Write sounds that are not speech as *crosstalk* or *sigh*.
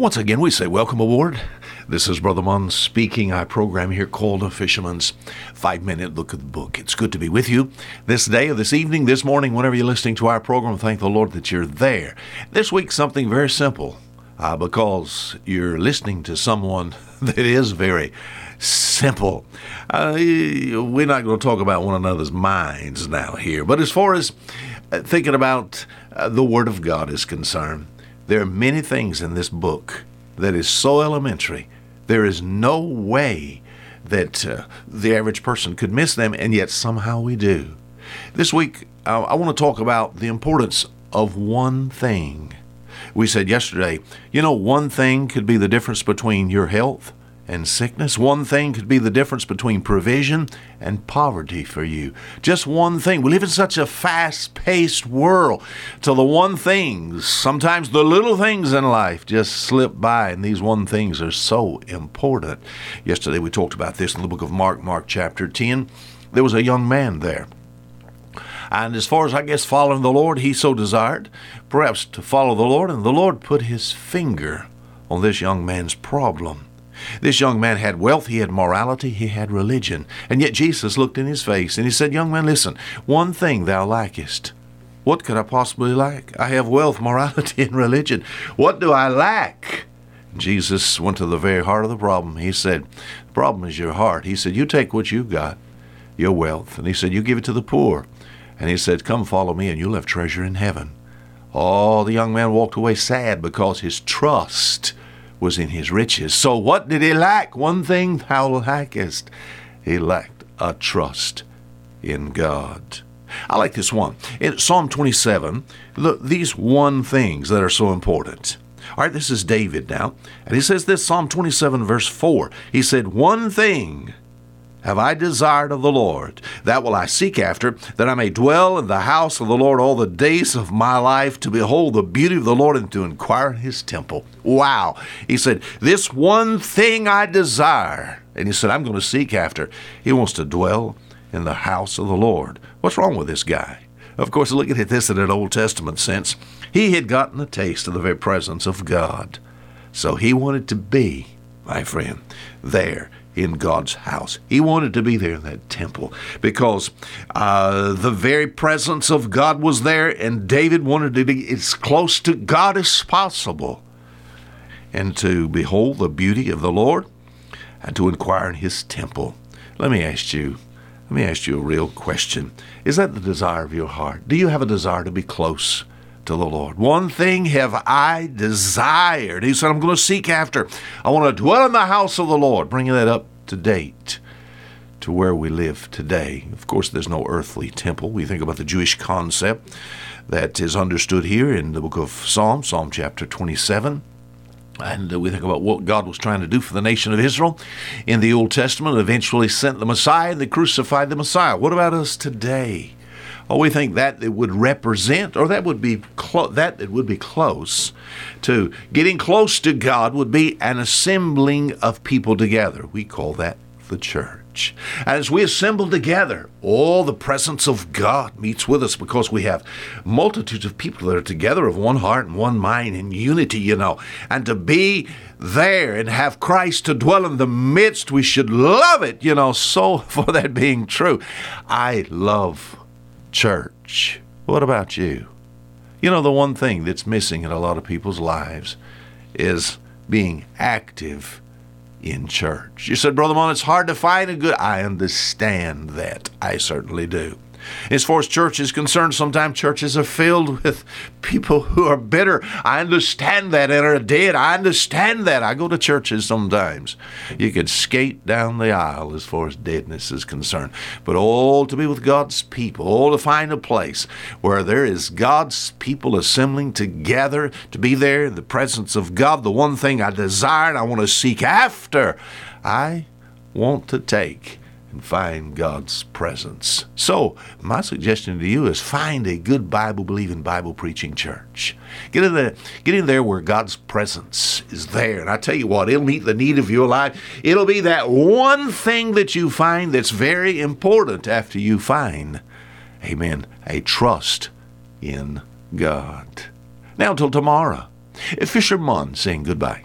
Once again, we say welcome aboard. This is Brother Munn speaking. I program here called A Fisherman's Five Minute Look at the Book. It's good to be with you this day or this evening, this morning, whenever you're listening to our program. Thank the Lord that you're there. This week, something very simple uh, because you're listening to someone *laughs* that is very simple. Uh, we're not going to talk about one another's minds now here, but as far as uh, thinking about uh, the Word of God is concerned, there are many things in this book that is so elementary. There is no way that uh, the average person could miss them, and yet somehow we do. This week, uh, I want to talk about the importance of one thing. We said yesterday, you know, one thing could be the difference between your health and sickness. One thing could be the difference between provision and poverty for you. Just one thing. We live in such a fast paced world. So the one things, sometimes the little things in life just slip by, and these one things are so important. Yesterday we talked about this in the book of Mark, Mark chapter 10. There was a young man there. And as far as I guess following the Lord, he so desired, perhaps to follow the Lord, and the Lord put his finger on this young man's problem. This young man had wealth, he had morality, he had religion. And yet Jesus looked in his face and he said, Young man, listen, one thing thou lackest. What could I possibly lack? I have wealth, morality, and religion. What do I lack? Jesus went to the very heart of the problem. He said, The problem is your heart. He said, You take what you've got, your wealth, and he said, You give it to the poor. And he said, Come follow me, and you'll have treasure in heaven. Oh, the young man walked away sad because his trust was in his riches. So what did he lack? One thing thou lackest. He lacked a trust in God. I like this one. In Psalm 27, look, these one things that are so important. All right, this is David now. And he says this, Psalm 27, verse 4. He said, One thing have I desired of the Lord. That will I seek after, that I may dwell in the house of the Lord all the days of my life, to behold the beauty of the Lord and to inquire in his temple. Wow. He said, This one thing I desire. And he said, I'm going to seek after. He wants to dwell in the house of the Lord. What's wrong with this guy? Of course, looking at this in an Old Testament sense, he had gotten a taste of the very presence of God. So he wanted to be, my friend, there in God's house. He wanted to be there in that temple because uh, the very presence of God was there, and David wanted to be as close to God as possible and to behold the beauty of the Lord and to inquire in his temple. Let me ask you. Let me ask you a real question. Is that the desire of your heart? Do you have a desire to be close to the Lord. One thing have I desired. He said, I'm going to seek after. I want to dwell in the house of the Lord. Bringing that up to date to where we live today. Of course, there's no earthly temple. We think about the Jewish concept that is understood here in the book of Psalm, Psalm chapter 27. And we think about what God was trying to do for the nation of Israel in the Old Testament, eventually sent the Messiah and they crucified the Messiah. What about us today? Oh, we think that it would represent, or that would be clo- that it would be close to getting close to God would be an assembling of people together. We call that the church. As we assemble together, all the presence of God meets with us because we have multitudes of people that are together of one heart and one mind in unity, you know. And to be there and have Christ to dwell in the midst, we should love it, you know. So, *laughs* for that being true, I love church. What about you? You know, the one thing that's missing in a lot of people's lives is being active in church. You said, Brother Mon, it's hard to find a good. I understand that. I certainly do. As far as church is concerned, sometimes churches are filled with people who are bitter. I understand that and are dead. I understand that. I go to churches sometimes. You could skate down the aisle as far as deadness is concerned. But all to be with God's people, all to find a place where there is God's people assembling together, to be there in the presence of God, the one thing I desire and I want to seek after. I want to take and find God's presence. So, my suggestion to you is find a good Bible believing, Bible preaching church. Get in, the, get in there where God's presence is there. And I tell you what, it'll meet the need of your life. It'll be that one thing that you find that's very important after you find, amen, a trust in God. Now, till tomorrow, Fisher Munn saying goodbye.